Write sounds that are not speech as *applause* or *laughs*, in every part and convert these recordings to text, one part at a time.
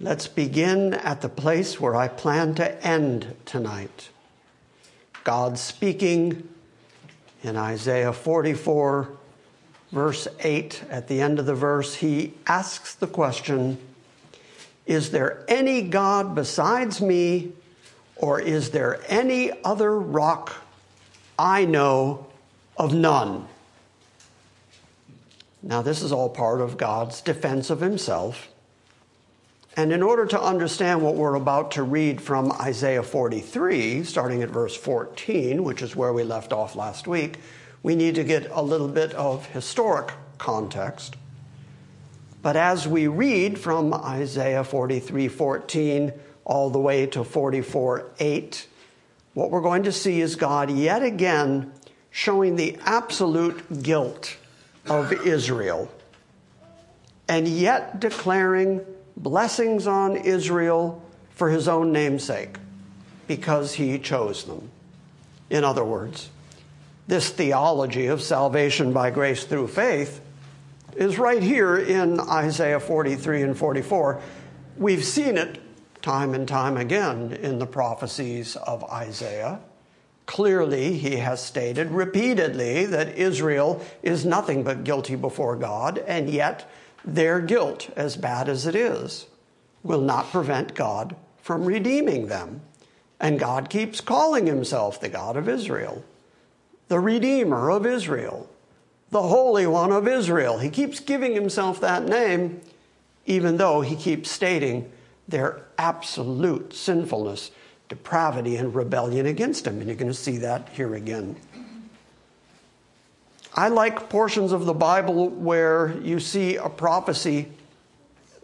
Let's begin at the place where I plan to end tonight. God speaking in Isaiah 44, verse 8, at the end of the verse, he asks the question Is there any God besides me, or is there any other rock I know of none? Now, this is all part of God's defense of himself and in order to understand what we're about to read from Isaiah 43, starting at verse 14, which is where we left off last week, we need to get a little bit of historic context. But as we read from Isaiah 43 14 all the way to 44 8, what we're going to see is God yet again showing the absolute guilt of Israel and yet declaring blessings on Israel for his own name's sake, because he chose them. In other words, this theology of salvation by grace through faith is right here in Isaiah 43 and 44. We've seen it time and time again in the prophecies of Isaiah. Clearly, he has stated repeatedly that Israel is nothing but guilty before God, and yet their guilt, as bad as it is, will not prevent God from redeeming them. And God keeps calling himself the God of Israel, the Redeemer of Israel, the Holy One of Israel. He keeps giving himself that name, even though he keeps stating their absolute sinfulness, depravity, and rebellion against him. And you're going to see that here again. I like portions of the Bible where you see a prophecy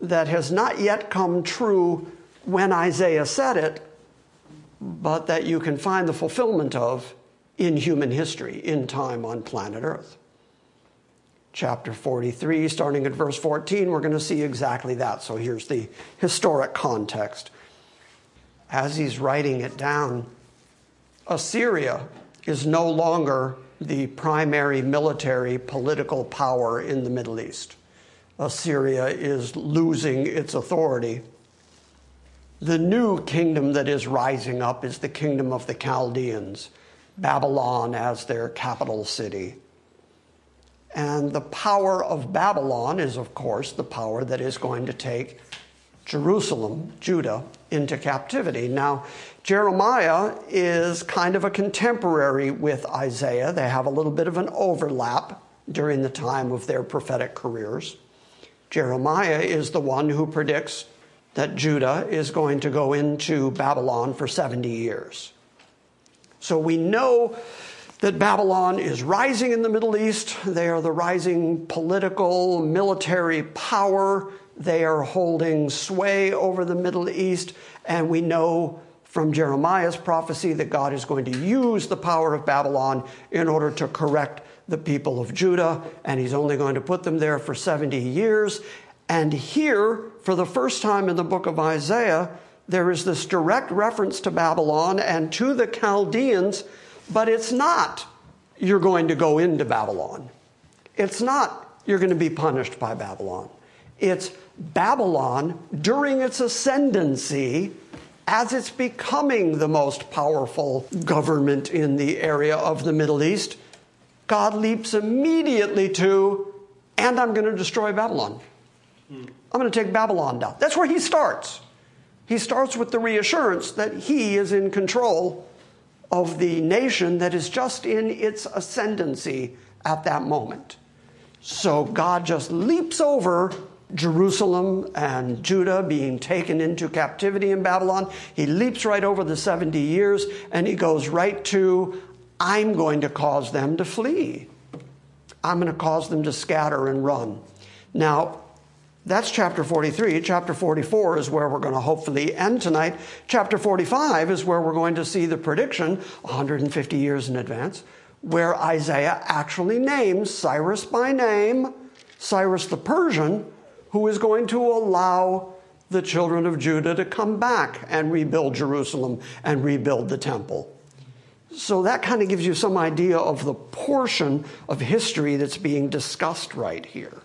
that has not yet come true when Isaiah said it, but that you can find the fulfillment of in human history, in time on planet Earth. Chapter 43, starting at verse 14, we're going to see exactly that. So here's the historic context. As he's writing it down, Assyria is no longer the primary military political power in the Middle East. Assyria is losing its authority. The new kingdom that is rising up is the kingdom of the Chaldeans, Babylon as their capital city. And the power of Babylon is, of course, the power that is going to take Jerusalem, Judah, into captivity. Now, Jeremiah is kind of a contemporary with Isaiah. They have a little bit of an overlap during the time of their prophetic careers. Jeremiah is the one who predicts that Judah is going to go into Babylon for 70 years. So we know that Babylon is rising in the Middle East. They are the rising political, military power. They are holding sway over the Middle East. And we know from Jeremiah's prophecy that God is going to use the power of Babylon in order to correct the people of Judah, and he's only going to put them there for 70 years. And here, for the first time in the book of Isaiah, there is this direct reference to Babylon and to the Chaldeans, but it's not you're going to go into Babylon. It's not you're going to be punished by Babylon. It's Babylon during its ascendancy as it's becoming the most powerful government in the area of the Middle East, God leaps immediately to, and I'm going to destroy Babylon. Hmm. I'm going to take Babylon down. That's where he starts. He starts with the reassurance that he is in control of the nation that is just in its ascendancy at that moment. So God just leaps over Jerusalem and Judah being taken into captivity in Babylon. He leaps right over the 70 years and he goes right to, I'm going to cause them to flee. I'm going to cause them to scatter and run. Now, That's chapter 43. Chapter 44 is where we're going to hopefully end tonight. Chapter 45 is where we're going to see the prediction 150 years in advance, where Isaiah actually names Cyrus by name, Cyrus the Persian, who is going to allow the children of Judah to come back and rebuild Jerusalem and rebuild the temple. So that kind of gives you some idea of the portion of history that's being discussed right here.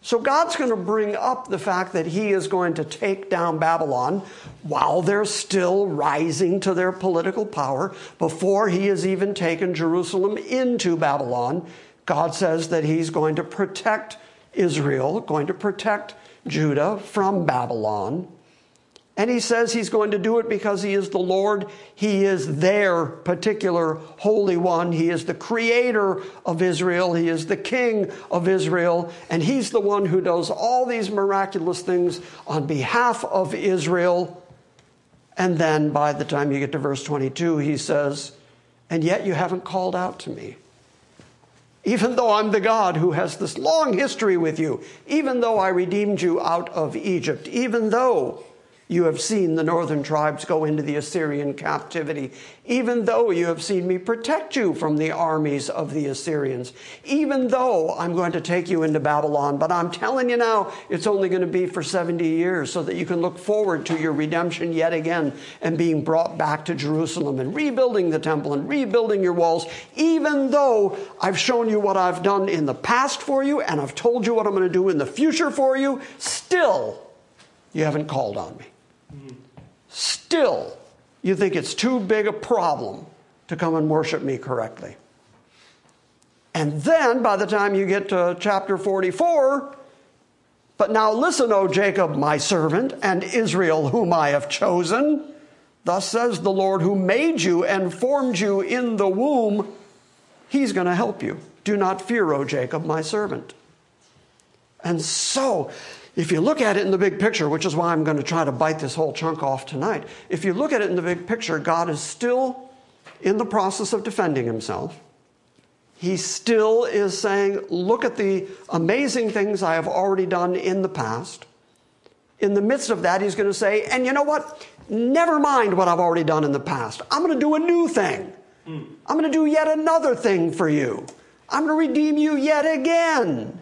So God's going to bring up the fact that He is going to take down Babylon while they're still rising to their political power, before He has even taken Jerusalem into Babylon. God says that He's going to protect Israel, going to protect Judah from Babylon. And he says he's going to do it because he is the Lord. He is their particular Holy One. He is the creator of Israel. He is the King of Israel. And he's the one who does all these miraculous things on behalf of Israel. And then by the time you get to verse 22, he says, And yet you haven't called out to me even though I'm the God who has this long history with you, even though I redeemed you out of Egypt, even though you have seen the northern tribes go into the Assyrian captivity, even though you have seen me protect you from the armies of the Assyrians, even though I'm going to take you into Babylon. But I'm telling you now, it's only going to be for 70 years so that you can look forward to your redemption yet again and being brought back to Jerusalem and rebuilding the temple and rebuilding your walls, even though I've shown you what I've done in the past for you and I've told you what I'm going to do in the future for you, still you haven't called on me still you think it's too big a problem to come and worship me correctly. And then by the time you get to chapter 44, but now listen, O Jacob, my servant, and Israel, whom I have chosen. Thus says the Lord who made you and formed you in the womb. He's going to help you. Do not fear, O Jacob, my servant. And so if you look at it in the big picture, which is why I'm going to try to bite this whole chunk off tonight, if you look at it in the big picture, God is still in the process of defending himself. He still is saying, Look at the amazing things I have already done in the past. In the midst of that, he's going to say, And you know what? Never mind what I've already done in the past. I'm going to do a new thing. Mm. I'm going to do yet another thing for you. I'm going to redeem you yet again.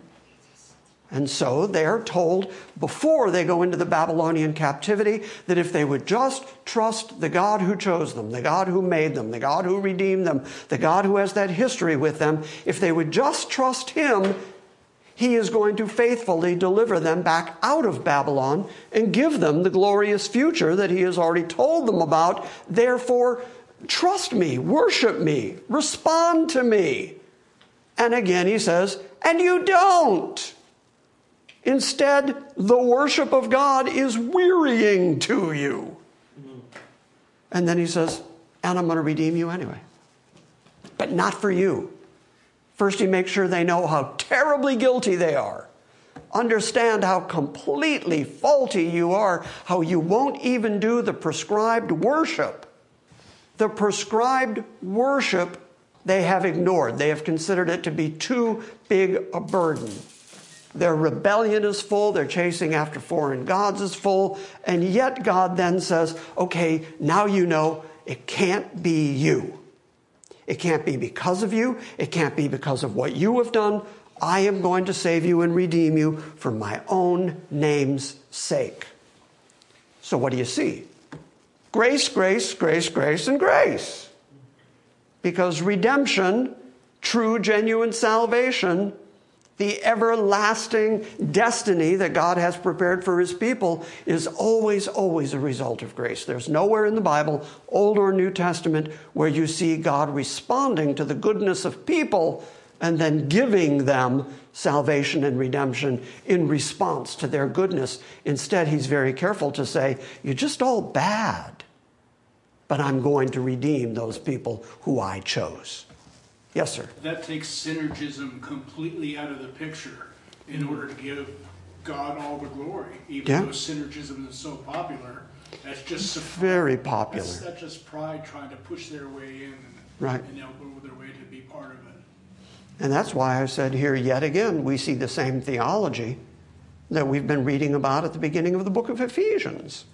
And so they're told before they go into the Babylonian captivity that if they would just trust the God who chose them, the God who made them, the God who redeemed them, the God who has that history with them, if they would just trust Him, He is going to faithfully deliver them back out of Babylon and give them the glorious future that He has already told them about. Therefore, trust me, worship me, respond to me. And again, He says, and you don't. Instead, the worship of God is wearying to you. And then he says, and I'm going to redeem you anyway. But not for you. First, he makes sure they know how terribly guilty they are. Understand how completely faulty you are, how you won't even do the prescribed worship. The prescribed worship they have ignored. They have considered it to be too big a burden. Their rebellion is full, their chasing after foreign gods is full, and yet God then says, okay, now you know it can't be you. It can't be because of you, it can't be because of what you have done. I am going to save you and redeem you for my own name's sake. So, what do you see? Grace, grace, grace, grace, and grace. Because redemption, true, genuine salvation, the everlasting destiny that God has prepared for his people is always, always a result of grace. There's nowhere in the Bible, Old or New Testament, where you see God responding to the goodness of people and then giving them salvation and redemption in response to their goodness. Instead, he's very careful to say, You're just all bad, but I'm going to redeem those people who I chose. Yes, sir. That takes synergism completely out of the picture in order to give God all the glory. Even yeah. though synergism is so popular, that's just very popular. That's, that's, just pride trying to push their way in and, right. and elbow their way to be part of it. And that's why I said here yet again we see the same theology that we've been reading about at the beginning of the book of Ephesians.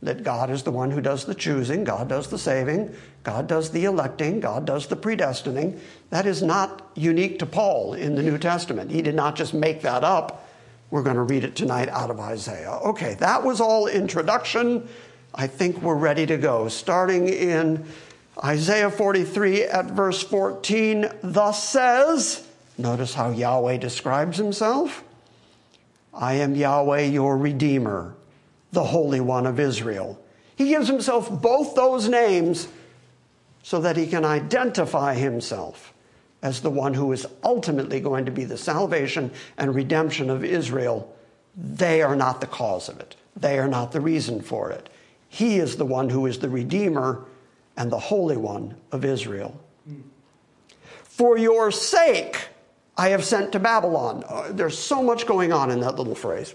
That God is the one who does the choosing, God does the saving, God does the electing, God does the predestining. That is not unique to Paul in the New Testament. He did not just make that up. We're going to read it tonight out of Isaiah. Okay, that was all introduction. I think we're ready to go. Starting in Isaiah 43 at verse 14, thus says, notice how Yahweh describes himself. I am Yahweh, your Redeemer, the Holy One of Israel. He gives himself both those names so that he can identify himself as the one who is ultimately going to be the salvation and redemption of Israel. They are not the cause of it, they are not the reason for it. He is the one who is the Redeemer and the Holy One of Israel. For your sake, I have sent to Babylon. Uh, there's so much going on in that little phrase.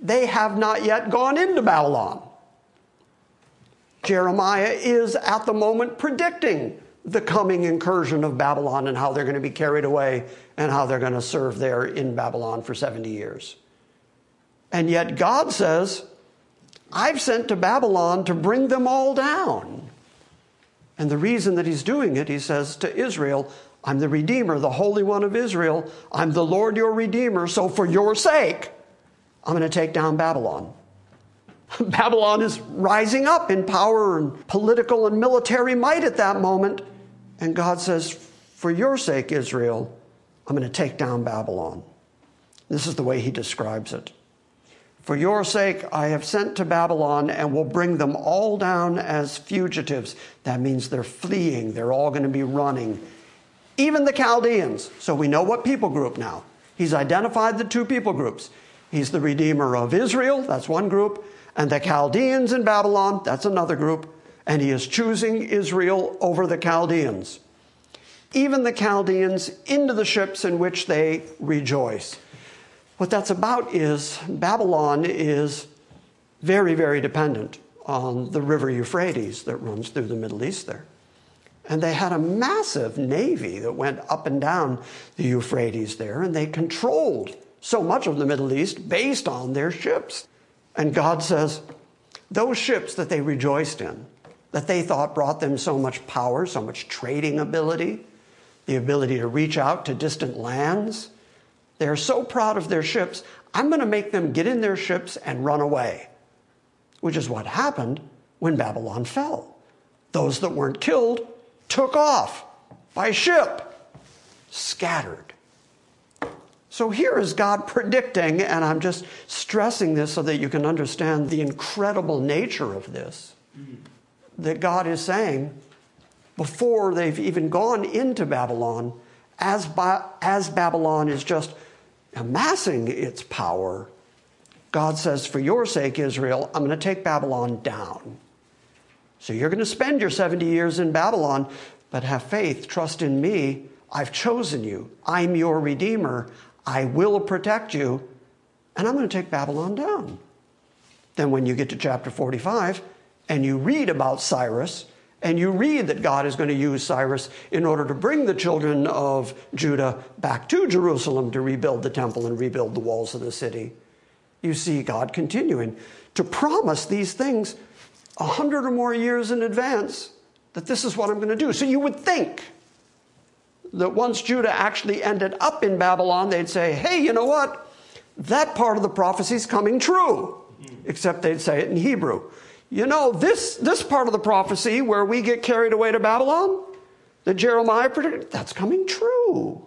They have not yet gone into Babylon. Jeremiah is at the moment predicting the coming incursion of Babylon and how they're going to be carried away and how they're going to serve there in Babylon for 70 years. And yet God says, I've sent to Babylon to bring them all down. And the reason that he's doing it, he says to Israel, I'm the Redeemer, the Holy One of Israel. I'm the Lord your Redeemer. So for your sake, I'm going to take down Babylon. *laughs* Babylon is rising up in power and political and military might at that moment. And God says, For your sake, Israel, I'm going to take down Babylon. This is the way he describes it. For your sake, I have sent to Babylon and will bring them all down as fugitives. That means they're fleeing, they're all going to be running even the Chaldeans. So we know what people group now. He's identified the two people groups. He's the Redeemer of Israel, that's one group, and the Chaldeans in Babylon, that's another group, and he is choosing Israel over the Chaldeans. Even the Chaldeans into the ships in which they rejoice. What that's about is Babylon is very, very dependent on the river Euphrates that runs through the Middle East there. And they had a massive navy that went up and down the Euphrates there, and they controlled so much of the Middle East based on their ships. And God says, those ships that they rejoiced in, that they thought brought them so much power, so much trading ability, the ability to reach out to distant lands, they're so proud of their ships, I'm going to make them get in their ships and run away, which is what happened when Babylon fell. Those that weren't killed took off by ship, scattered. So here is God predicting, and I'm just stressing this so that you can understand the incredible nature of this. That God is saying, before they've even gone into Babylon, as, ba- as Babylon is just amassing its power, God says, For your sake, Israel, I'm going to take Babylon down. So you're going to spend your 70 years in Babylon, but have faith, trust in me. I've chosen you. I'm your Redeemer. I will protect you, and I'm going to take Babylon down. Then, when you get to chapter 45 and you read about Cyrus, and you read that God is going to use Cyrus in order to bring the children of Judah back to Jerusalem to rebuild the temple and rebuild the walls of the city, you see God continuing to promise these things a hundred or more years in advance that this is what I'm going to do. So you would think that once Judah actually ended up in Babylon, they'd say, hey, you know what? That part of the prophecy is coming true. Hmm. Except they'd say it in Hebrew. You know, this, this part of the prophecy where we get carried away to Babylon, that Jeremiah predicted, that's coming true.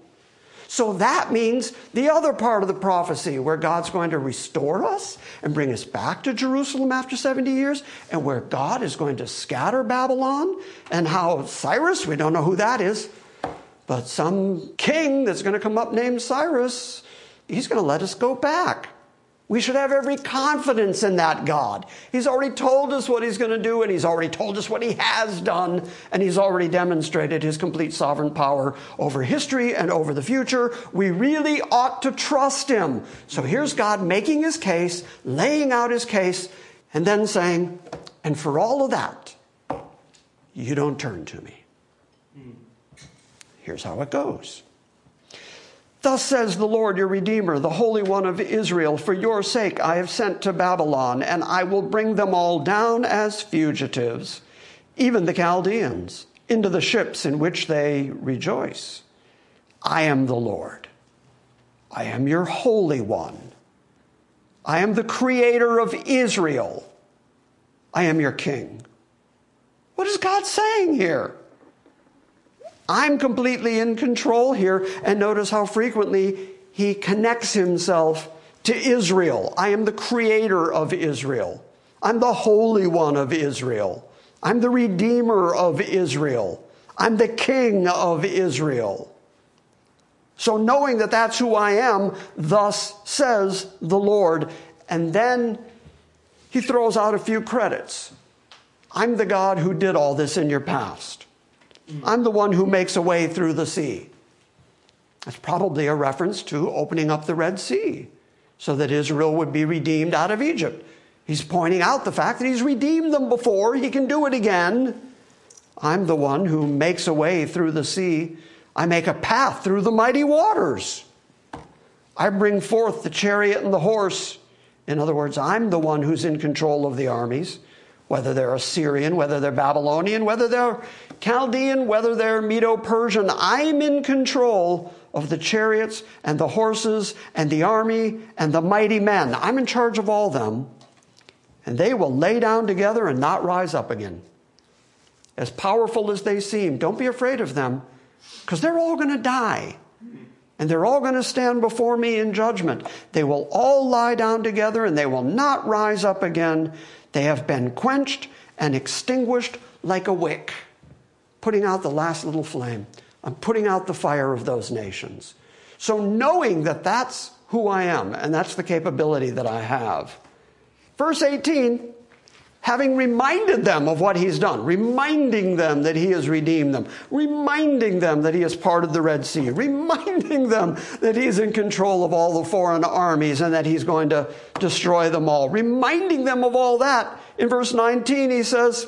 So that means the other part of the prophecy where God's going to restore us and bring us back to Jerusalem after 70 years, and where God is going to scatter Babylon, and how Cyrus, we don't know who that is, but some king that's going to come up named Cyrus, he's going to let us go back. We should have every confidence in that God. He's already told us what He's going to do, and He's already told us what He has done, and He's already demonstrated His complete sovereign power over history and over the future. We really ought to trust Him. So here's God making His case, laying out His case, and then saying, and for all of that, you don't turn to me. Here's how it goes. Thus says the Lord your Redeemer, the Holy One of Israel, for your sake I have sent to Babylon, and I will bring them all down as fugitives, even the Chaldeans, into the ships in which they rejoice. I am the Lord. I am your Holy One. I am the Creator of Israel. I am your King. What is God saying here? I'm completely in control here. And notice how frequently he connects himself to Israel. I am the creator of Israel. I'm the Holy One of Israel. I'm the Redeemer of Israel. I'm the King of Israel. So, knowing that that's who I am, thus says the Lord. And then he throws out a few credits. I'm the God who did all this in your past. I'm the one who makes a way through the sea. That's probably a reference to opening up the Red Sea so that Israel would be redeemed out of Egypt. He's pointing out the fact that he's redeemed them before, he can do it again. I'm the one who makes a way through the sea. I make a path through the mighty waters. I bring forth the chariot and the horse. In other words, I'm the one who's in control of the armies, whether they're Assyrian, whether they're Babylonian, whether they're Chaldean, whether they're Medo Persian, I'm in control of the chariots and the horses and the army and the mighty men. I'm in charge of all them. And they will lay down together and not rise up again. As powerful as they seem, don't be afraid of them because they're all going to die. And they're all going to stand before me in judgment. They will all lie down together and they will not rise up again. They have been quenched and extinguished like a wick putting out the last little flame. I'm putting out the fire of those nations. So, knowing that that's who I am and that's the capability that I have. Verse 18, having reminded them of what he's done, reminding them that he has redeemed them, reminding them that he is part of the Red Sea, *laughs* reminding them that he's in control of all the foreign armies and that he's going to destroy them all, reminding them of all that. In verse 19, he says,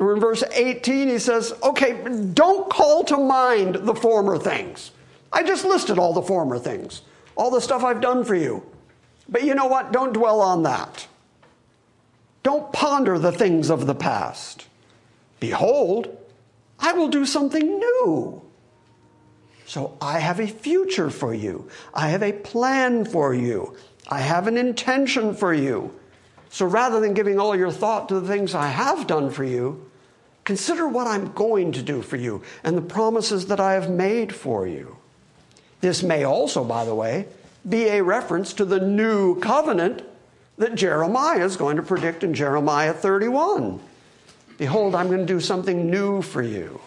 or in verse 18, he says, okay, don't call to mind the former things. I just listed all the former things, all the stuff I've done for you. But you know what? Don't dwell on that. Don't ponder the things of the past. Behold, I will do something new. So I have a future for you. I have a plan for you. I have an intention for you. So rather than giving all your thought to the things I have done for you, Consider what I'm going to do for you and the promises that I have made for you. This may also, by the way, be a reference to the new covenant that Jeremiah is going to predict in Jeremiah 31. Behold, I'm going to do something new for you.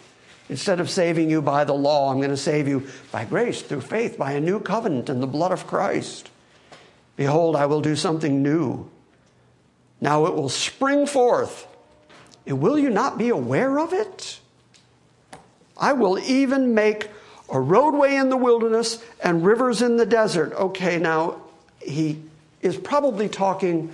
Instead of saving you by the law, I'm going to save you by grace, through faith, by a new covenant in the blood of Christ. Behold, I will do something new. Now it will spring forth and will you not be aware of it? I will even make a roadway in the wilderness and rivers in the desert. Okay, now he is probably talking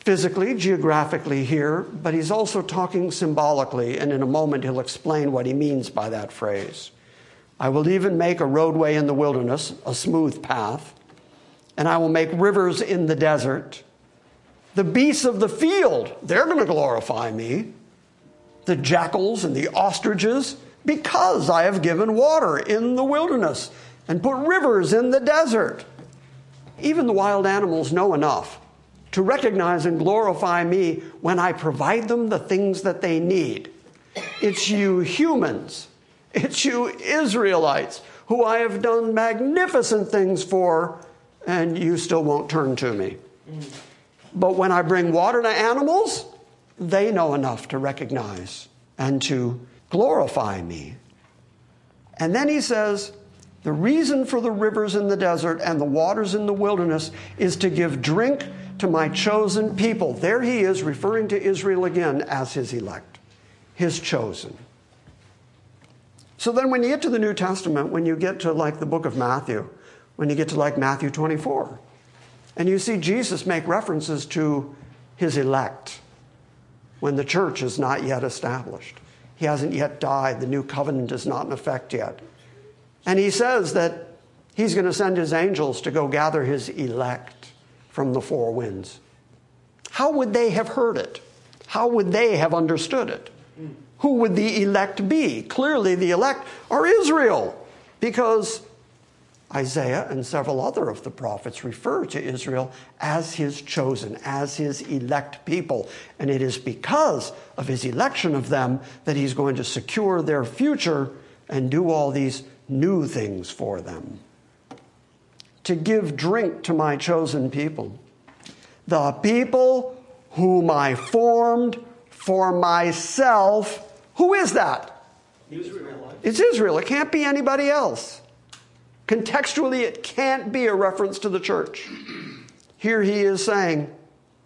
physically, geographically here, but he's also talking symbolically, and in a moment he'll explain what he means by that phrase. I will even make a roadway in the wilderness, a smooth path, and I will make rivers in the desert. The beasts of the field, they're going to glorify me the jackals and the ostriches, because I have given water in the wilderness and put rivers in the desert. Even the wild animals know enough to recognize and glorify me when I provide them the things that they need. It's you humans, it's you Israelites who I have done magnificent things for, and you still won't turn to me. But when I bring water to animals, they know enough to recognize and to glorify me. And then he says, the reason for the rivers in the desert and the waters in the wilderness is to give drink to my chosen people. There he is referring to Israel again as his elect, his chosen. So then, when you get to the New Testament, when you get to like the book of Matthew, when you get to like Matthew 24, and you see Jesus make references to his elect, when the church is not yet established. He hasn't yet died. The new covenant is not in effect yet. And he says that He's going to send his angels to go gather his elect from the four winds. How would they have heard it? How would they have understood it? Who would the elect be? Clearly, the elect are Israel, because Isaiah and several other of the prophets refer to Israel as his chosen, as his elect people. And it is because of his election of them that he's going to secure their future and do all these new things for them. To give drink to my chosen people, the people whom I formed for myself. Who is that? Israel. It's Israel. It can't be anybody else. Contextually, it can't be a reference to the church. Here he is saying,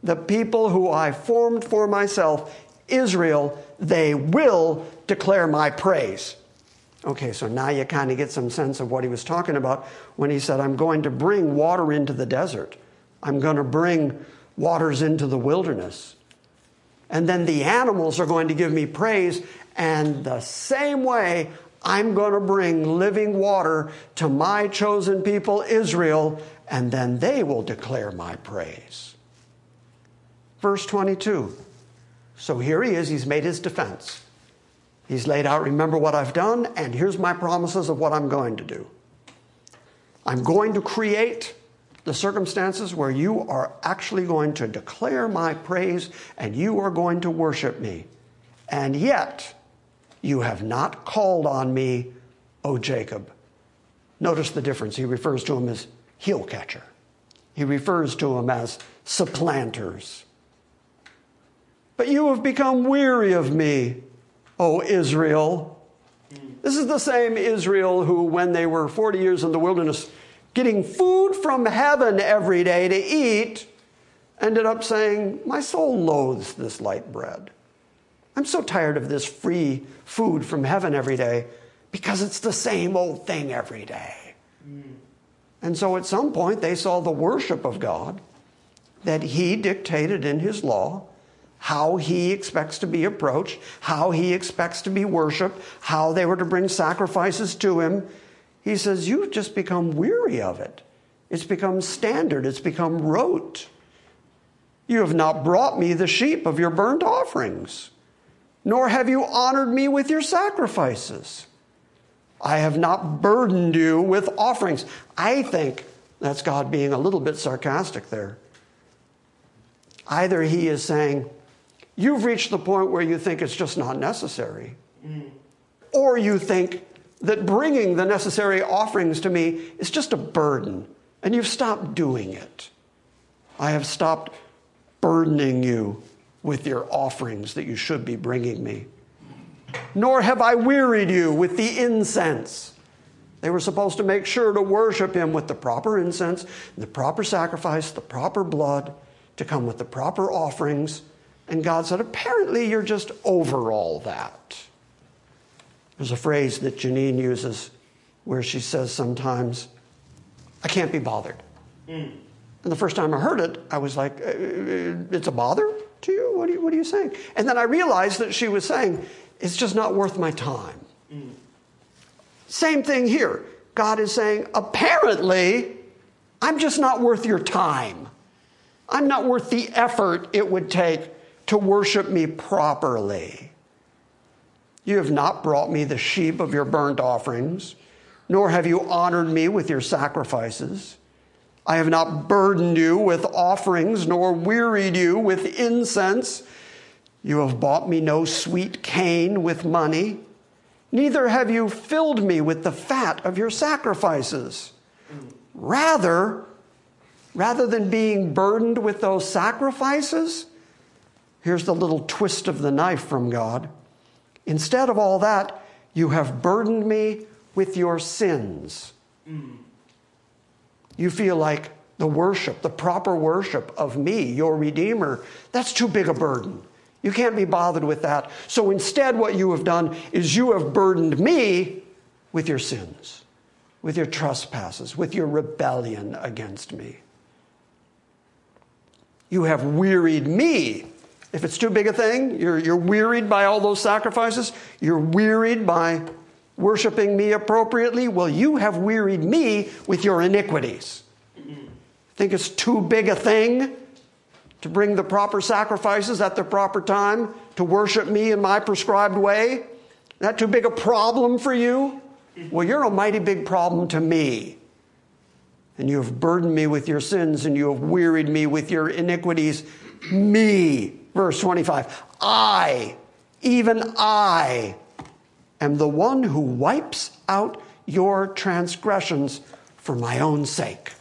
The people who I formed for myself, Israel, they will declare my praise. Okay, so now you kind of get some sense of what he was talking about when he said, I'm going to bring water into the desert. I'm going to bring waters into the wilderness. And then the animals are going to give me praise. And the same way, I'm going to bring living water to my chosen people, Israel, and then they will declare my praise. Verse 22. So here he is, he's made his defense. He's laid out, remember what I've done, and here's my promises of what I'm going to do. I'm going to create the circumstances where you are actually going to declare my praise and you are going to worship me. And yet, you have not called on me, O Jacob. Notice the difference. He refers to him as heel catcher, he refers to him as supplanters. But you have become weary of me, O Israel. This is the same Israel who, when they were 40 years in the wilderness, getting food from heaven every day to eat, ended up saying, My soul loathes this light bread. I'm so tired of this free food from heaven every day because it's the same old thing every day. And so at some point, they saw the worship of God that He dictated in His law, how He expects to be approached, how He expects to be worshiped, how they were to bring sacrifices to Him. He says, You've just become weary of it. It's become standard, it's become rote. You have not brought me the sheep of your burnt offerings nor have you honored me with your sacrifices. I have not burdened you with offerings. I think that's God being a little bit sarcastic there. Either he is saying, You've reached the point where you think it's just not necessary, mm. or you think that bringing the necessary offerings to me is just a burden, and you've stopped doing it. I have stopped burdening you with your offerings that you should be bringing me. Nor have I wearied you with the incense. They were supposed to make sure to worship him with the proper incense, the proper sacrifice, the proper blood, to come with the proper offerings. And God said, apparently you're just over all that. There's a phrase that Janine uses where she says sometimes, I can't be bothered. Mm. And the first time I heard it, I was like, uh, uh, it's a bother? to you? What are you, what are you saying? And then I realized that she was saying, it's just not worth my time. Mm. Same thing here. God is saying, apparently, I'm just not worth your time. I'm not worth the effort it would take to worship me properly. You have not brought me the sheep of your burnt offerings, nor have you honored me with your sacrifices. I have not burdened you with offerings, nor wearied you with incense. You have bought me no sweet cane with money, neither have you filled me with the fat of your sacrifices. Rather, rather than being burdened with those sacrifices, here's the little twist of the knife from God. Instead of all that, you have burdened me with your sins. You feel like the worship, the proper worship of me, your Redeemer, that's too big a burden. You can't be bothered with that. So instead, what you have done is you have burdened me with your sins, with your trespasses, with your rebellion against me. You have wearied me. If it's too big a thing, you're, you're wearied by all those sacrifices, you're wearied by worshiping me appropriately? Well, you have wearied me with your iniquities. Think it's too big a thing to bring the proper sacrifices at the proper time to worship me in my prescribed way? That too big a problem for you? Well, you're a mighty big problem to me. And you have burdened me with your sins and you have wearied me with your iniquities. Me, verse 25. I, even I, am the one who wipes out your transgressions for my own sake.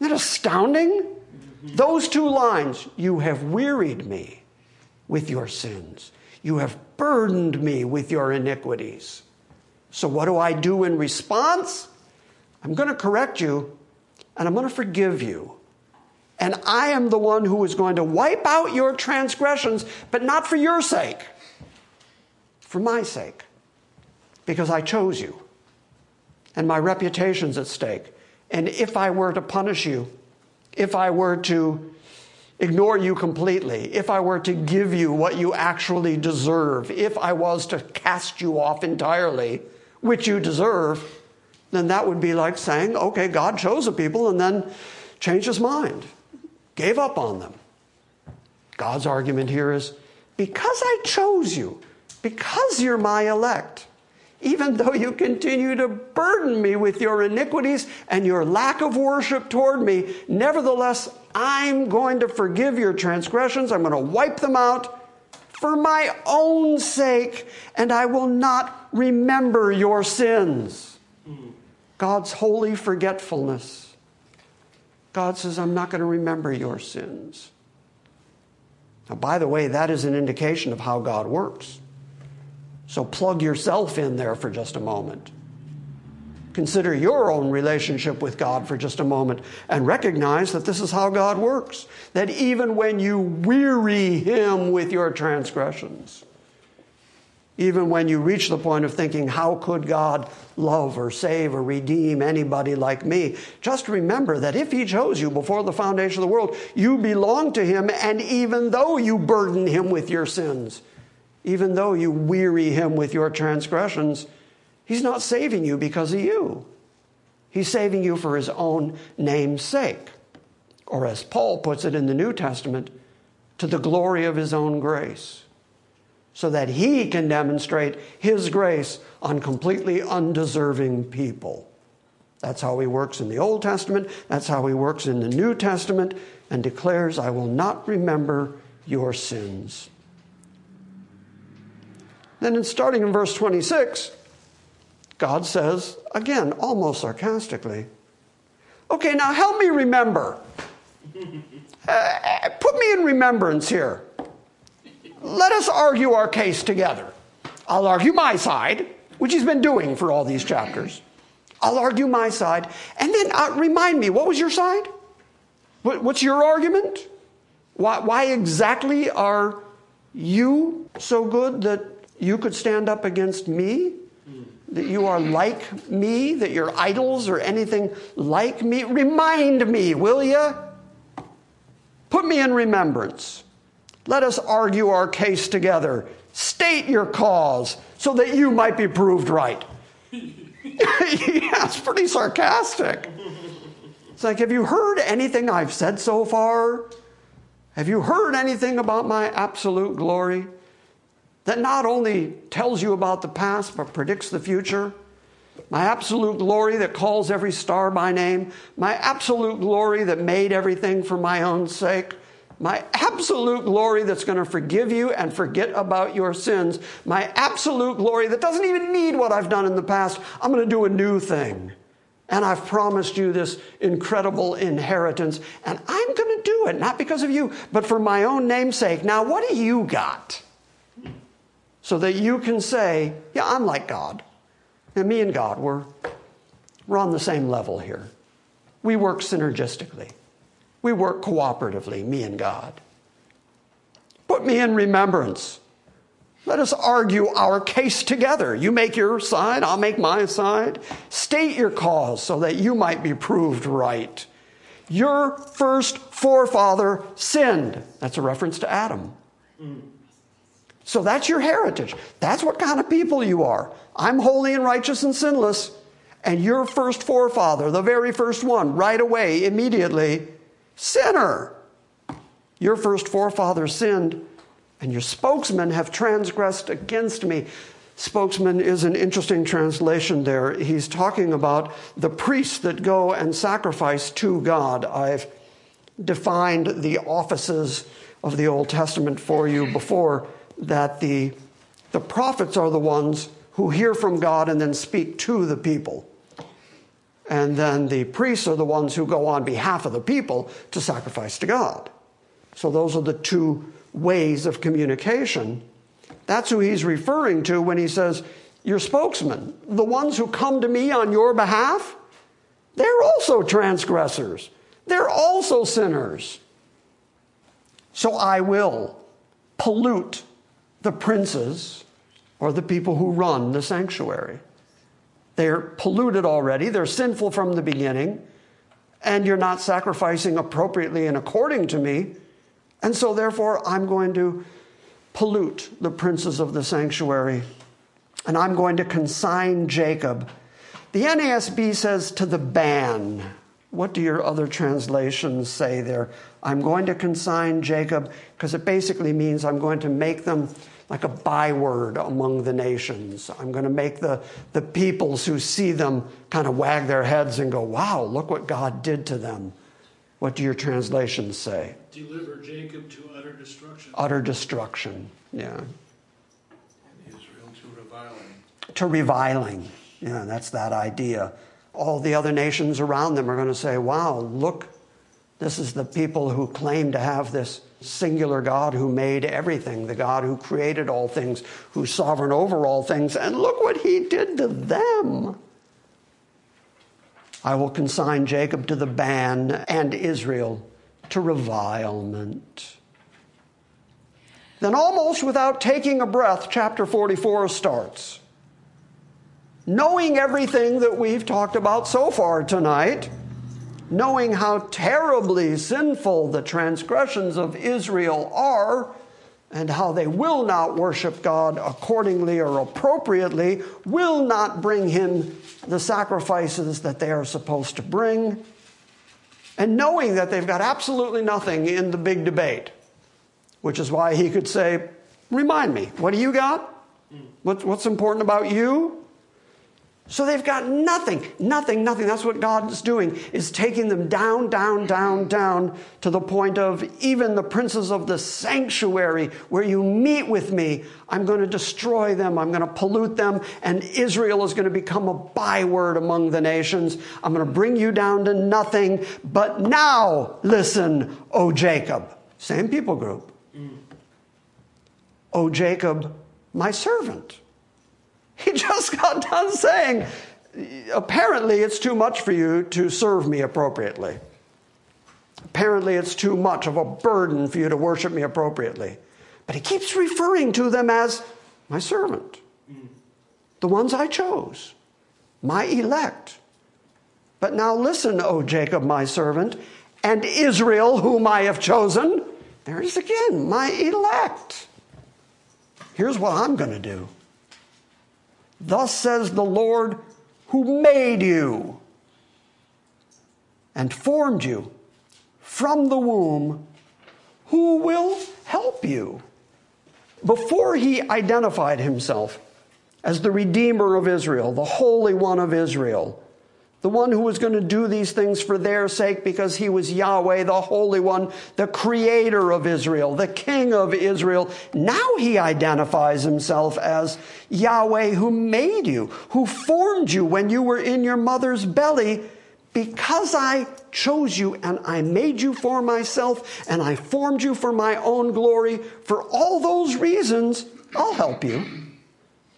Isn't that astounding? Those two lines, you have wearied me with your sins. You have burdened me with your iniquities. So, what do I do in response? I'm going to correct you and I'm going to forgive you. And I am the one who is going to wipe out your transgressions, but not for your sake, for my sake, because I chose you and my reputation's at stake. And if I were to punish you, if I were to ignore you completely, if I were to give you what you actually deserve, if I was to cast you off entirely, which you deserve, then that would be like saying, okay, God chose a people and then changed his mind, gave up on them. God's argument here is because I chose you, because you're my elect, even though you continue to burden me with your iniquities and your lack of worship toward me, nevertheless, I'm going to forgive your transgressions. I'm going to wipe them out for my own sake, and I will not remember your sins. God's holy forgetfulness. God says, I'm not going to remember your sins. Now, by the way, that is an indication of how God works. So plug yourself in there for just a moment. Consider your own relationship with God for just a moment and recognize that this is how God works. That even when you weary Him with your transgressions, even when you reach the point of thinking, how could God love or save or redeem anybody like me? Just remember that if He chose you before the foundation of the world, you belong to Him, and even though you burden Him with your sins, even though you weary him with your transgressions, he's not saving you because of you. He's saving you for his own name's sake. Or as Paul puts it in the New Testament, to the glory of his own grace, so that he can demonstrate his grace on completely undeserving people. That's how he works in the Old Testament, that's how he works in the New Testament, and declares, I will not remember your sins. Then, in starting in verse 26, God says, again, almost sarcastically, Okay, now help me remember. *laughs* Uh, put me in remembrance here. Let us argue our case together. I'll argue my side, which he's been doing for all these chapters. I'll argue my side. And then uh, remind me, what was your side? What, what's your argument? Why, why exactly are you so good that you could stand up against me? That you are like me? That your idols or anything like me? Remind me, will you? Put me in remembrance. Let us argue our case together. State your cause so that you might be proved right. *laughs* yeah, it's pretty sarcastic. It's like, have you heard anything I've said so far? Have you heard anything about my absolute glory? that not only tells you about the past, but predicts the future. My absolute glory that calls every star by name. My absolute glory that made everything for my own sake. My absolute glory that's going to forgive you and forget about your sins. My absolute glory that doesn't even need what I've done in the past. I'm going to do a new thing. And I've promised you this incredible inheritance. And I'm going to do it, not because of you, but for my own namesake. Now, what do you got? so that you can say, Yeah, I'm like God. And me and God, we're, we're on the same level here. We work synergistically, we work cooperatively, me and God. Put me in remembrance. Let us argue our case together. You make your side, I'll make my side. State your cause so that you might be proved right. Your first forefather sinned. That's a reference to Adam. So that's your heritage. That's what kind of people you are. I'm holy and righteous and sinless. And your first forefather, the very first one, right away, immediately, sinner. Your first forefather sinned, and your spokesmen have transgressed against me. Spokesman is an interesting translation there. He's talking about the priests that go and sacrifice to God. I've defined the offices of the Old Testament for you before that the, the prophets are the ones who hear from God and then speak to the people. And then the priests are the ones who go on behalf of the people to sacrifice to God. So those are the two ways of communication. That's who he's referring to when he says, Your spokesman, the ones who come to me on your behalf, they're also transgressors. They're also sinners. So I will pollute the princes or the people who run the sanctuary. They're polluted already, they're sinful from the beginning, and you're not sacrificing appropriately and according to me. And so, therefore, I'm going to pollute the princes of the sanctuary, and I'm going to consign Jacob. The NASB says to the ban. What do your other translations say there? I'm going to consign Jacob because it basically means I'm going to make them like a byword among the nations. I'm going to make the, the peoples who see them kind of wag their heads and go, wow, look what God did to them. What do your translations say? Deliver Jacob to utter destruction. Utter destruction, yeah. And Israel to reviling. To reviling, yeah, that's that idea. All the other nations around them are going to say, wow, look, this is the people who claim to have this singular God who made everything, the God who created all things, who's sovereign over all things, and look what he did to them. I will consign Jacob to the ban and Israel to revilement. Then, almost without taking a breath, chapter 44 starts. Knowing everything that we've talked about so far tonight, knowing how terribly sinful the transgressions of Israel are, and how they will not worship God accordingly or appropriately, will not bring him the sacrifices that they are supposed to bring, and knowing that they've got absolutely nothing in the big debate, which is why he could say, Remind me, what do you got? What's important about you? So they've got nothing, nothing, nothing. That's what God is doing, is taking them down, down, down, down to the point of even the princes of the sanctuary where you meet with me. I'm going to destroy them. I'm going to pollute them. And Israel is going to become a byword among the nations. I'm going to bring you down to nothing. But now, listen, O Jacob. Same people group. Mm. O Jacob, my servant. *laughs* He just got done saying, apparently it's too much for you to serve me appropriately. Apparently it's too much of a burden for you to worship me appropriately. But he keeps referring to them as my servant, the ones I chose, my elect. But now listen, O Jacob, my servant, and Israel, whom I have chosen. There it is again, my elect. Here's what I'm going to do. Thus says the Lord who made you and formed you from the womb, who will help you. Before he identified himself as the Redeemer of Israel, the Holy One of Israel, the one who was going to do these things for their sake because he was Yahweh, the Holy One, the creator of Israel, the King of Israel. Now he identifies himself as Yahweh who made you, who formed you when you were in your mother's belly. Because I chose you and I made you for myself and I formed you for my own glory, for all those reasons, I'll help you.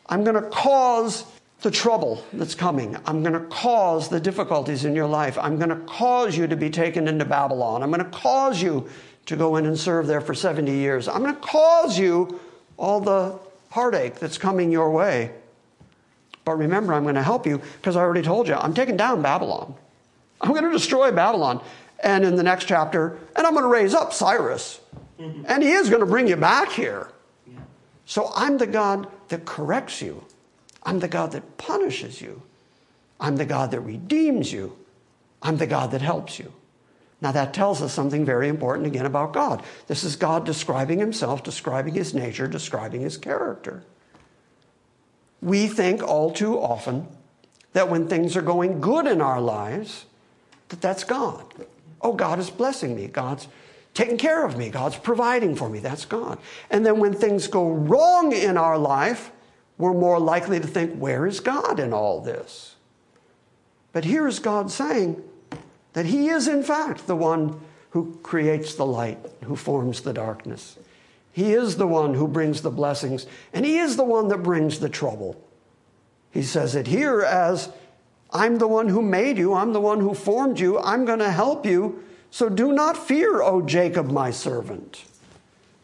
I'm going to cause the trouble that's coming. I'm going to cause the difficulties in your life. I'm going to cause you to be taken into Babylon. I'm going to cause you to go in and serve there for 70 years. I'm going to cause you all the heartache that's coming your way. But remember, I'm going to help you because I already told you, I'm taking down Babylon. I'm going to destroy Babylon. And in the next chapter, and I'm going to raise up Cyrus. Mm-hmm. And he is going to bring you back here. So I'm the God that corrects you. I'm the God that punishes you. I'm the God that redeems you. I'm the God that helps you. Now, that tells us something very important again about God. This is God describing himself, describing his nature, describing his character. We think all too often that when things are going good in our lives, that that's God. Oh, God is blessing me. God's taking care of me. God's providing for me. That's God. And then when things go wrong in our life, we're more likely to think, where is God in all this? But here is God saying that He is, in fact, the one who creates the light, who forms the darkness. He is the one who brings the blessings, and He is the one that brings the trouble. He says it here as I'm the one who made you, I'm the one who formed you, I'm going to help you. So do not fear, O Jacob, my servant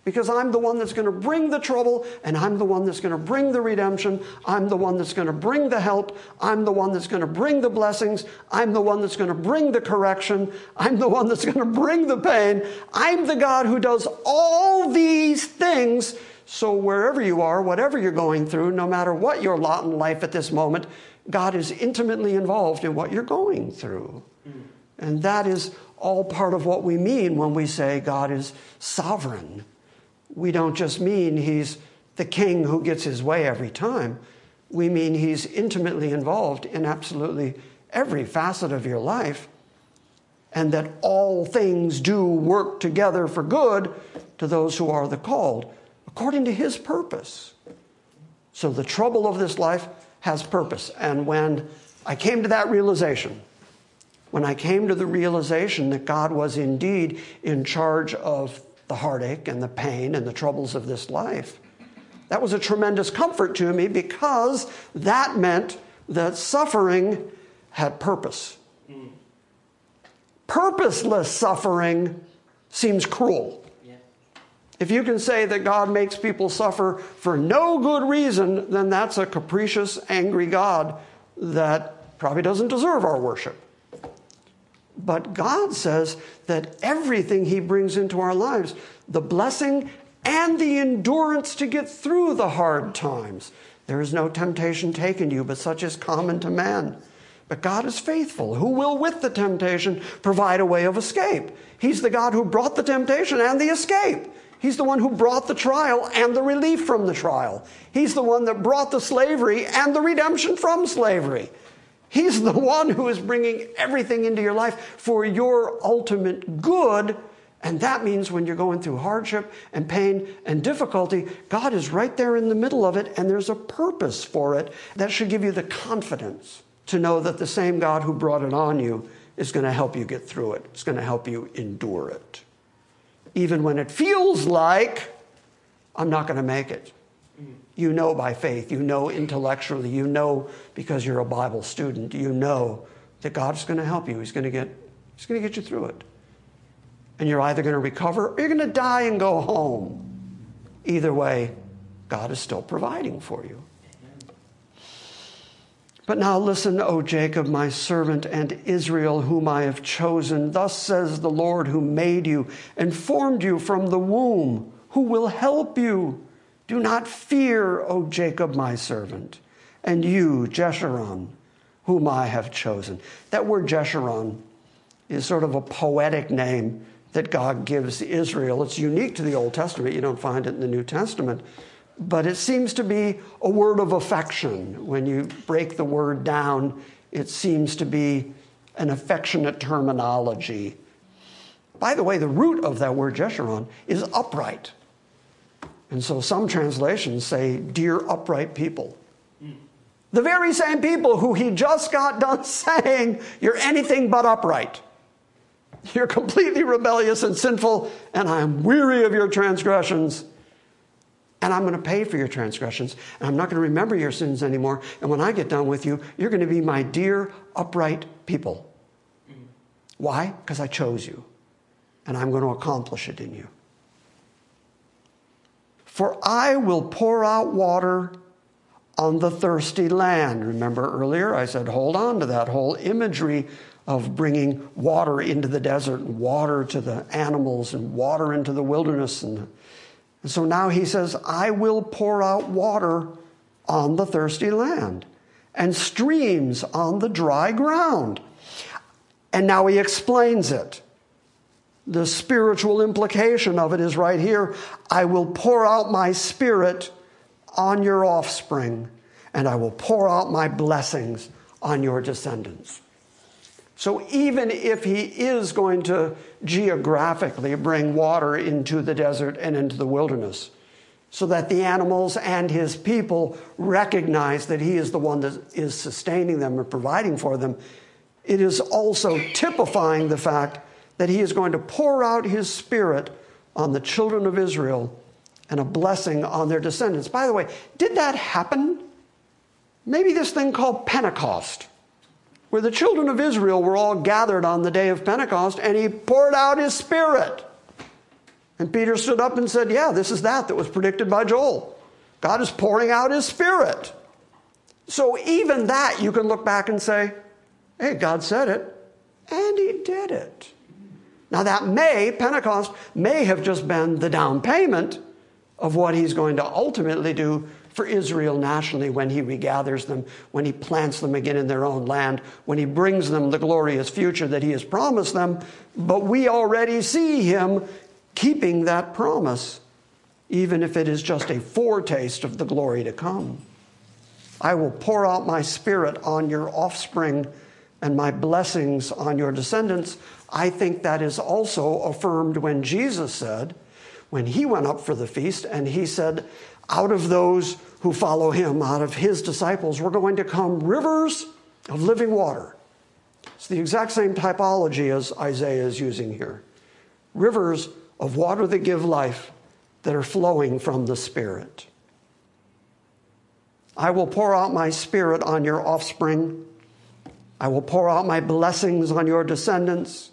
because I'm the one that's going to bring the trouble and I'm the one that's going to bring the redemption. I'm the one that's going to bring the help. I'm the one that's going to bring the blessings. I'm the one that's going to bring the correction. I'm the one that's going to bring the pain. I'm the God who does all these things. So, wherever you are, whatever you're going through, no matter what your lot in life at this moment, God is intimately involved in what you're going through. And that is all part of what we mean when we say God is sovereign we don't just mean he's the king who gets his way every time. We mean he's intimately involved in absolutely every facet of your life, and that all things do work together for good to those who are the called, according to his purpose. So the trouble of this life has purpose. And when I came to that realization, when I came to the realization that God was indeed in charge of the heartache and the pain and the troubles of this life. That was a tremendous comfort to me because that meant that suffering had purpose. Purposeless suffering seems cruel. If you can say that God makes people suffer for no good reason, then that's a capricious, angry God that probably doesn't deserve our worship. But God says that everything He brings into our lives, the blessing and the endurance to get through the hard times. There is no temptation taken you, but such is common to man. But God is faithful, who will, with the temptation, provide a way of escape. He's the God who brought the temptation and the escape. He's the one who brought the trial and the relief from the trial. He's the one that brought the slavery and the redemption from slavery. He's the one who is bringing everything into your life for your ultimate good. And that means when you're going through hardship and pain and difficulty, God is right there in the middle of it, and there's a purpose for it that should give you the confidence to know that the same God who brought it on you is going to help you get through it. It's going to help you endure it. Even when it feels like I'm not going to make it. You know by faith, you know intellectually, you know because you're a Bible student, you know that God's going to help you. He's going to get, he's going to get you through it. And you're either going to recover or you're going to die and go home. Either way, God is still providing for you. But now listen, O Jacob, my servant, and Israel, whom I have chosen. Thus says the Lord, who made you and formed you from the womb, who will help you. Do not fear, O Jacob, my servant, and you, Jeshurun, whom I have chosen. That word Jeshurun is sort of a poetic name that God gives Israel. It's unique to the Old Testament. You don't find it in the New Testament. But it seems to be a word of affection. When you break the word down, it seems to be an affectionate terminology. By the way, the root of that word Jeshurun is upright. And so some translations say, Dear upright people. The very same people who he just got done *laughs* saying, You're anything but upright. You're completely rebellious and sinful, and I'm weary of your transgressions. And I'm going to pay for your transgressions, and I'm not going to remember your sins anymore. And when I get done with you, you're going to be my dear, upright people. Why? Because I chose you, and I'm going to accomplish it in you. For I will pour out water on the thirsty land. Remember earlier, I said, hold on to that whole imagery of bringing water into the desert and water to the animals and water into the wilderness. And And so now he says, I will pour out water on the thirsty land and streams on the dry ground. And now he explains it. The spiritual implication of it is right here I will pour out my spirit on your offspring, and I will pour out my blessings on your descendants. So even if he is going to geographically bring water into the desert and into the wilderness, so that the animals and his people recognize that he is the one that is sustaining them and providing for them, it is also typifying the fact that he is going to pour out his spirit on the children of Israel and a blessing on their descendants. By the way, did that happen? Maybe this thing called Pentecost where the children of Israel were all gathered on the day of Pentecost, and he poured out his spirit. And Peter stood up and said, Yeah, this is that that was predicted by Joel. God is pouring out his spirit. So even that you can look back and say, Hey, God said it, and he did it. Now, that may, Pentecost, may have just been the down payment of what he's going to ultimately do for Israel nationally when he regathers them, when he plants them again in their own land, when he brings them the glorious future that he has promised them. But we already see him keeping that promise, even if it is just a foretaste of the glory to come. I will pour out my spirit on your offspring and my blessings on your descendants. I think that is also affirmed when Jesus said, when he went up for the feast, and he said, Out of those who follow him, out of his disciples, were going to come rivers of living water. It's the exact same typology as Isaiah is using here rivers of water that give life that are flowing from the Spirit. I will pour out my Spirit on your offspring. I will pour out my blessings on your descendants,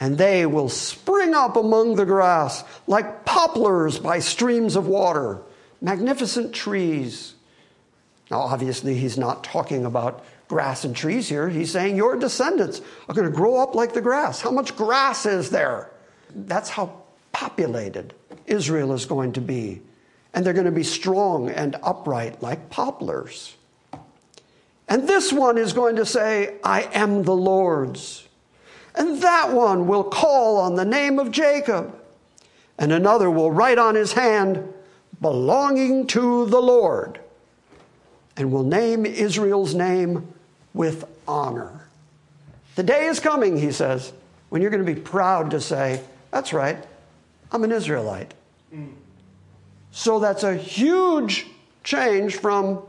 and they will spring up among the grass like poplars by streams of water magnificent trees. Now, obviously, he's not talking about grass and trees here. He's saying your descendants are going to grow up like the grass. How much grass is there? That's how populated Israel is going to be. And they're going to be strong and upright like poplars. And this one is going to say, I am the Lord's. And that one will call on the name of Jacob. And another will write on his hand, belonging to the Lord, and will name Israel's name with honor. The day is coming, he says, when you're going to be proud to say, That's right, I'm an Israelite. Mm. So that's a huge change from,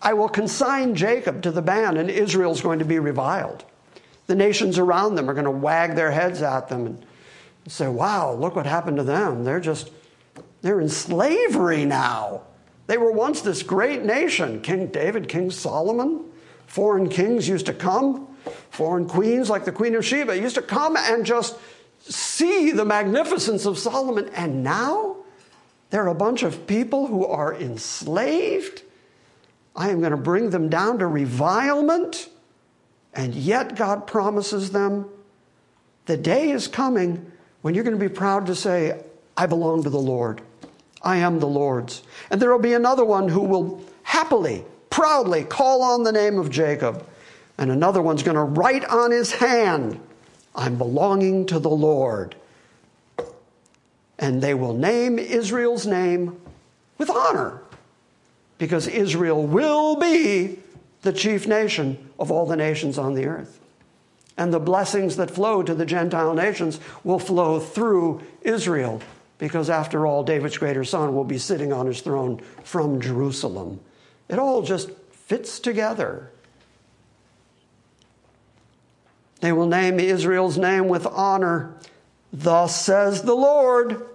I will consign Jacob to the ban and Israel's going to be reviled. The nations around them are going to wag their heads at them and say, Wow, look what happened to them. They're just they're in slavery now. They were once this great nation. King David, King Solomon, foreign kings used to come, foreign queens like the Queen of Sheba used to come and just see the magnificence of Solomon. And now they're a bunch of people who are enslaved. I am going to bring them down to revilement. And yet God promises them the day is coming when you're going to be proud to say, I belong to the Lord. I am the Lord's. And there will be another one who will happily, proudly call on the name of Jacob. And another one's going to write on his hand, I'm belonging to the Lord. And they will name Israel's name with honor because Israel will be the chief nation of all the nations on the earth. And the blessings that flow to the Gentile nations will flow through Israel because after all, David's greater son will be sitting on his throne from Jerusalem. It all just fits together. They will name Israel's name with honor. Thus says the Lord,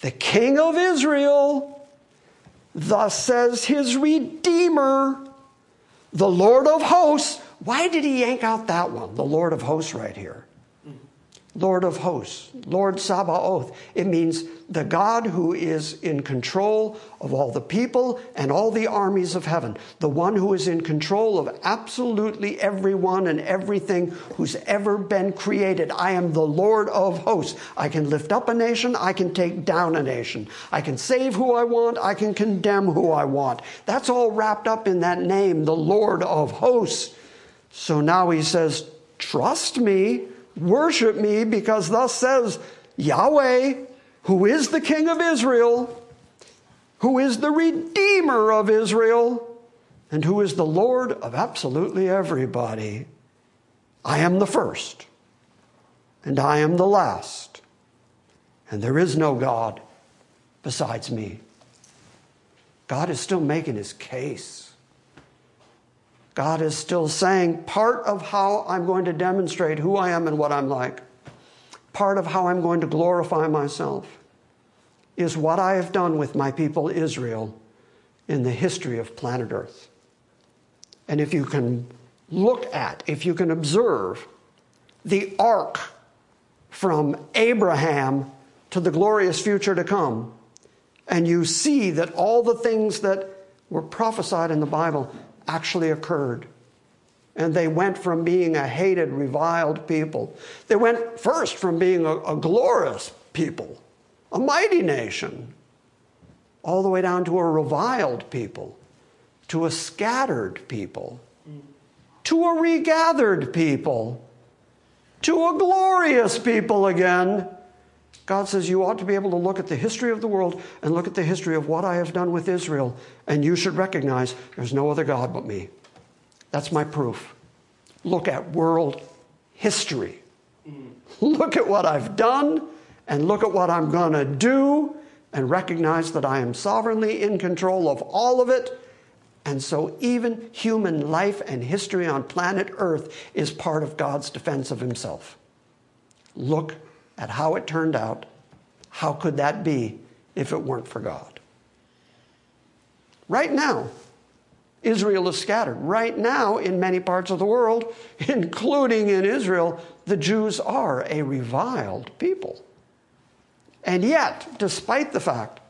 the King of Israel. Thus says his Redeemer, the Lord of hosts. Why did he yank out that one, the Lord of hosts, right here? Lord of hosts, Lord Sabaoth. It means the God who is in control of all the people and all the armies of heaven, the one who is in control of absolutely everyone and everything who's ever been created. I am the Lord of hosts. I can lift up a nation, I can take down a nation. I can save who I want, I can condemn who I want. That's all wrapped up in that name, the Lord of hosts. So now he says, Trust me Worship me because thus says Yahweh, who is the King of Israel, who is the Redeemer of Israel, and who is the Lord of absolutely everybody. I am the first, and I am the last, and there is no God besides me. God is still making his case. God is still saying, part of how I'm going to demonstrate who I am and what I'm like, part of how I'm going to glorify myself, is what I have done with my people Israel in the history of planet Earth. And if you can look at, if you can observe the arc from Abraham to the glorious future to come, and you see that all the things that were prophesied in the Bible actually occurred. And they went from being a hated, reviled people. They went first from being a, a glorious people, a mighty nation, all the way down to a reviled people, to a scattered people, to a regathered people, to a glorious people again. God says you ought to be able to look at the history of the world and look at the history of what I have done with Israel, and you should recognize there's no other God but me. That's my proof. Look at world history. *laughs* Look at what I've done and look at what I'm going to do and recognize that I am sovereignly in control of all of it. And so, even human life and history on planet Earth is part of God's defense of Himself. Look at how it turned out, how could that be if it weren't for God? Right now, Israel is scattered. Right now, in many parts of the world, *laughs* including in Israel, the Jews are a reviled people. And yet, despite the fact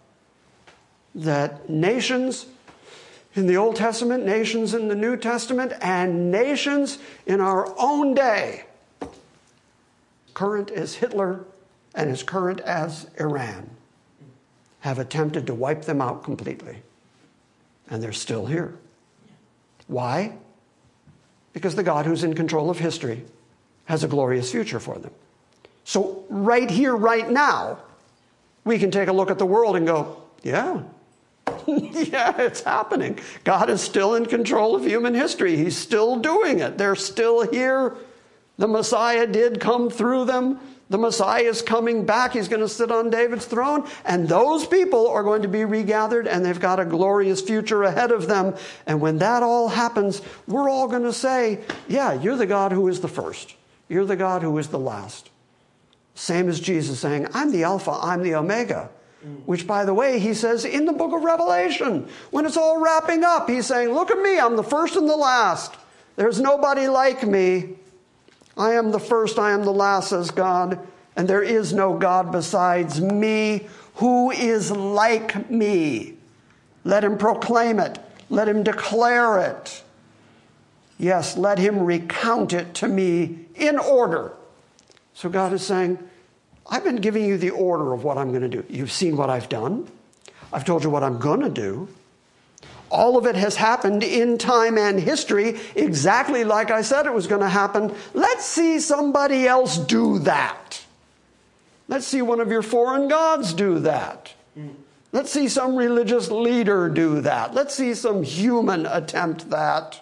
that nations in the Old Testament, nations in the New Testament, and nations in our own day current as Hitler and as current as Iran, have attempted to wipe them out completely. And they're still here. Why? Because the God who's in control of history has a glorious future for them. So, right here, right now, we can take a look at the world and go, yeah, *laughs* yeah, it's happening. God is still in control of human history. He's still doing it. They're still here the Messiah did come through them. The Messiah is coming back. He's going to sit on David's throne. And those people are going to be regathered and they've got a glorious future ahead of them. And when that all happens, we're all going to say, Yeah, you're the God who is the first. You're the God who is the last. Same as Jesus saying, I'm the Alpha, I'm the Omega. Mm. Which, by the way, he says in the book of Revelation, when it's all wrapping up, he's saying, Look at me, I'm the first and the last. There's nobody like me. I am the first, I am the last, says God, and there is no God besides me who is like me. Let him proclaim it, let him declare it. Yes, let him recount it to me in order. So God is saying, I've been giving you the order of what I'm going to do. You've seen what I've done. I've told you what I'm going to do. All of it has happened in time and history exactly like I said it was going to happen. Let's see somebody else do that. Let's see one of your foreign gods do that. Let's see some religious leader do that. Let's see some human attempt that.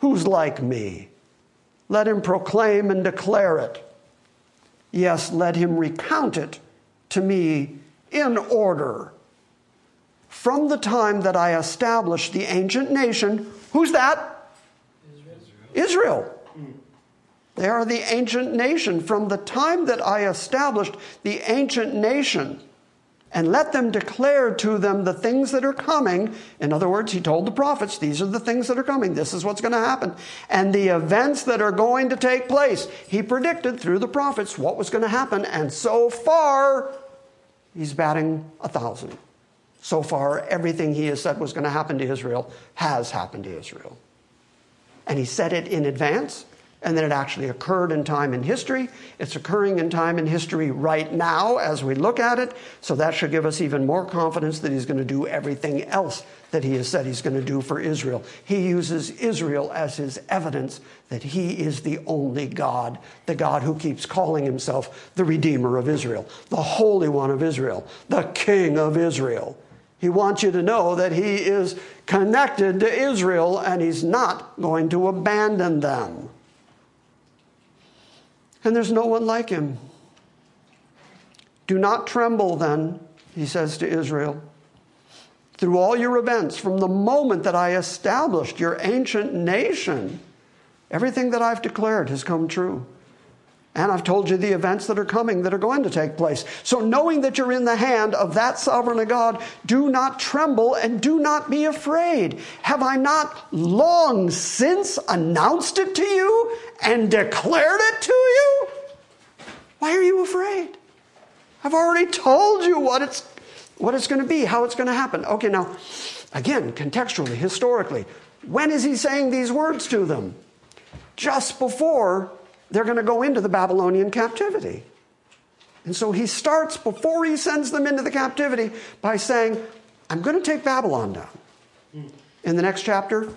Who's like me? Let him proclaim and declare it. Yes, let him recount it to me in order from the time that I established the ancient nation. Who's that? Israel. Israel. They are the ancient nation. From the time that I established the ancient nation and let them declare to them the things that are coming. In other words, he told the prophets, these are the things that are coming. This is what's going to happen. And the events that are going to take place. He predicted through the prophets what was going to happen. And so far, he's batting a thousand. So far, everything he has said was going to happen to Israel has happened to Israel. And he said it in advance and then it actually occurred in time in history. It's occurring in time in history right now as we look at it. So that should give us even more confidence that he's going to do everything else that he has said he's going to do for Israel. He uses Israel as his evidence that he is the only God, the God who keeps calling himself the Redeemer of Israel, the Holy One of Israel, the King of Israel. He wants you to know that he is connected to Israel and he's not going to abandon them and there's no one like him. Do not tremble then, he says to Israel, through all your events, from the moment that I established your ancient nation. Everything that I've declared has come true. And I've told you the events that are coming that are going to take place. So, knowing that you're in the hand of that sovereign God, do not tremble and do not be afraid. Have I not long since announced it to you and declared it to you? Why are you afraid? I've already told you what it's, what it's going to be, how it's going to happen. Okay, now, again, contextually, historically, when is he saying these words to them? Just before they're going to go into the Babylonian captivity. And so he starts before he sends them into the captivity by saying, I'm going to take Babylon down. In the next chapter,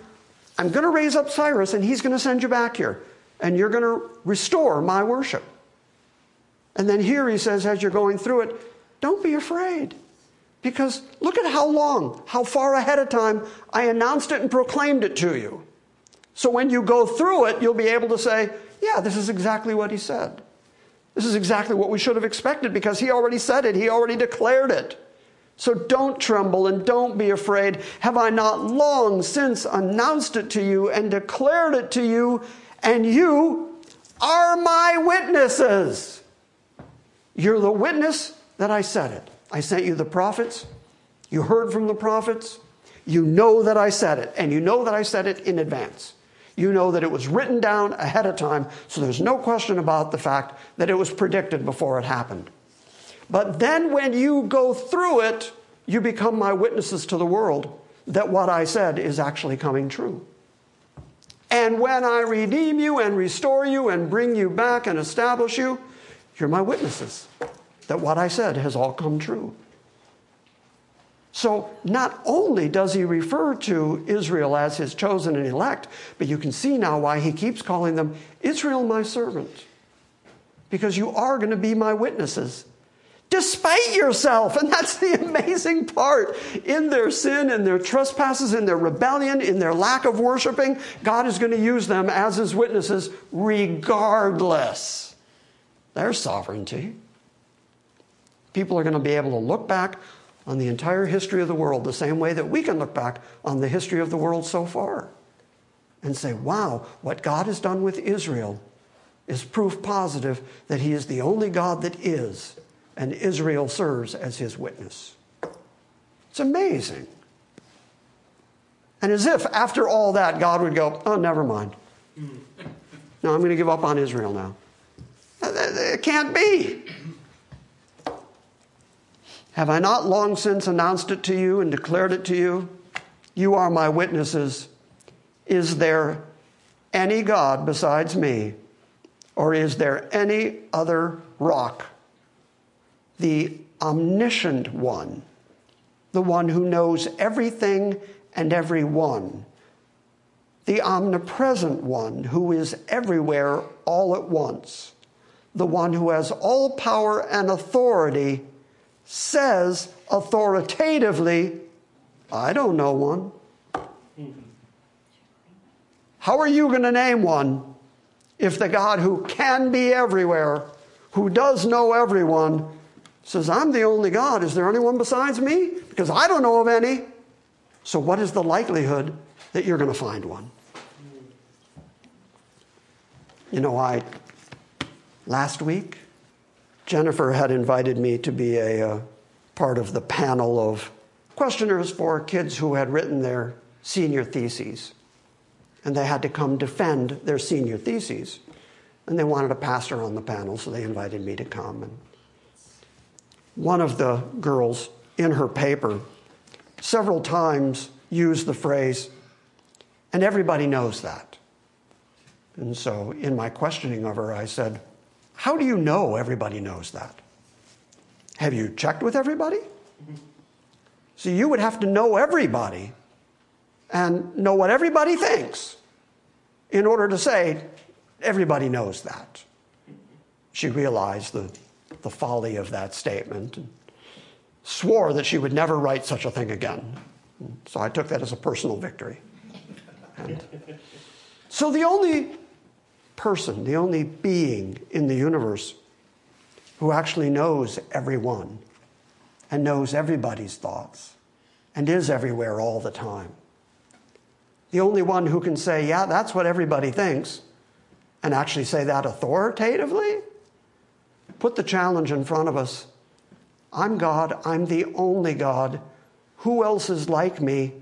I'm going to raise up Cyrus and he's going to send you back here. And you're going to restore my worship. And then here he says, as you're going through it, don't be afraid. Because look at how long, how far ahead of time I announced it and proclaimed it to you. So when you go through it, you'll be able to say, yeah, this is exactly what he said. This is exactly what we should have expected because he already said it, he already declared it. So don't tremble and don't be afraid. Have I not long since announced it to you and declared it to you, and you are my witnesses? You're the witness that I said it. I sent you the prophets. You heard from the prophets. You know that I said it, and you know that I said it in advance you know that it was written down ahead of time, so there's no question about the fact that it was predicted before it happened. But then when you go through it, you become my witnesses to the world that what I said is actually coming true. And when I redeem you and restore you and bring you back and establish you, you're my witnesses that what I said has all come true. So not only does he refer to Israel as his chosen and elect, but you can see now why he keeps calling them Israel, my servant. Because you are going to be my witnesses. Despite yourself. And that's the amazing part. In their sin, in their trespasses, in their rebellion, in their lack of worshiping, God is going to use them as his witnesses regardless. Their sovereignty. People are going to be able to look back on the entire history of the world, the same way that we can look back on the history of the world so far and say, wow, what God has done with Israel is proof positive that He is the only God that is, and Israel serves as His witness. It's amazing. And as if after all that, God would go, oh, never mind. *laughs* No, I'm going to give up on Israel now. It can't be. Have I not long since announced it to you and declared it to you? You are my witnesses. Is there any God besides me? Or is there any other rock? The omniscient one, the one who knows everything and everyone, the omnipresent one who is everywhere all at once, the one who has all power and authority says authoritatively, I don't know one. How are you going to name one if the God who can be everywhere, who does know everyone, says, I'm the only God? Is there anyone besides me? Because I don't know of any. So, what is the likelihood that you're going to find one? You know, I, last week, Jennifer had invited me to be a uh, part of the panel of questioners for kids who had written their senior theses. And they had to come defend their senior theses. And they wanted a pastor on the panel, so they invited me to come. And one of the girls in her paper several times used the phrase, and everybody knows that. And so in my questioning of her, I said, How do you know everybody knows that? Have you checked with everybody? So you would have to know everybody and know what everybody thinks in order to say, everybody knows that. She realized the, the folly of that statement and swore that she would never write such a thing again. So I took that as a personal victory. And so the only person, the only being in the universe who actually knows everyone and knows everybody's thoughts and is everywhere all the time. The only one who can say, yeah, that's what everybody thinks, and actually say that authoritatively, put the challenge in front of us. I'm God, I'm the only God. Who else is like me?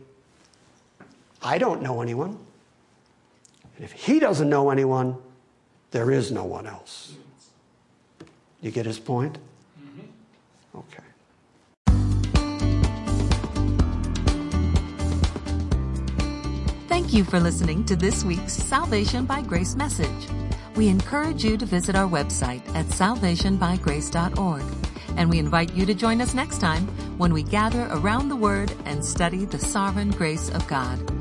I don't know anyone. And if he doesn't know anyone, there is no one else. You get his point? Mm-hmm. Okay. Thank you for listening to this week's Salvation by Grace message. We encourage you to visit our website at salvationbygrace.org. And we invite you to join us next time when we gather around the Word and study the sovereign grace of God.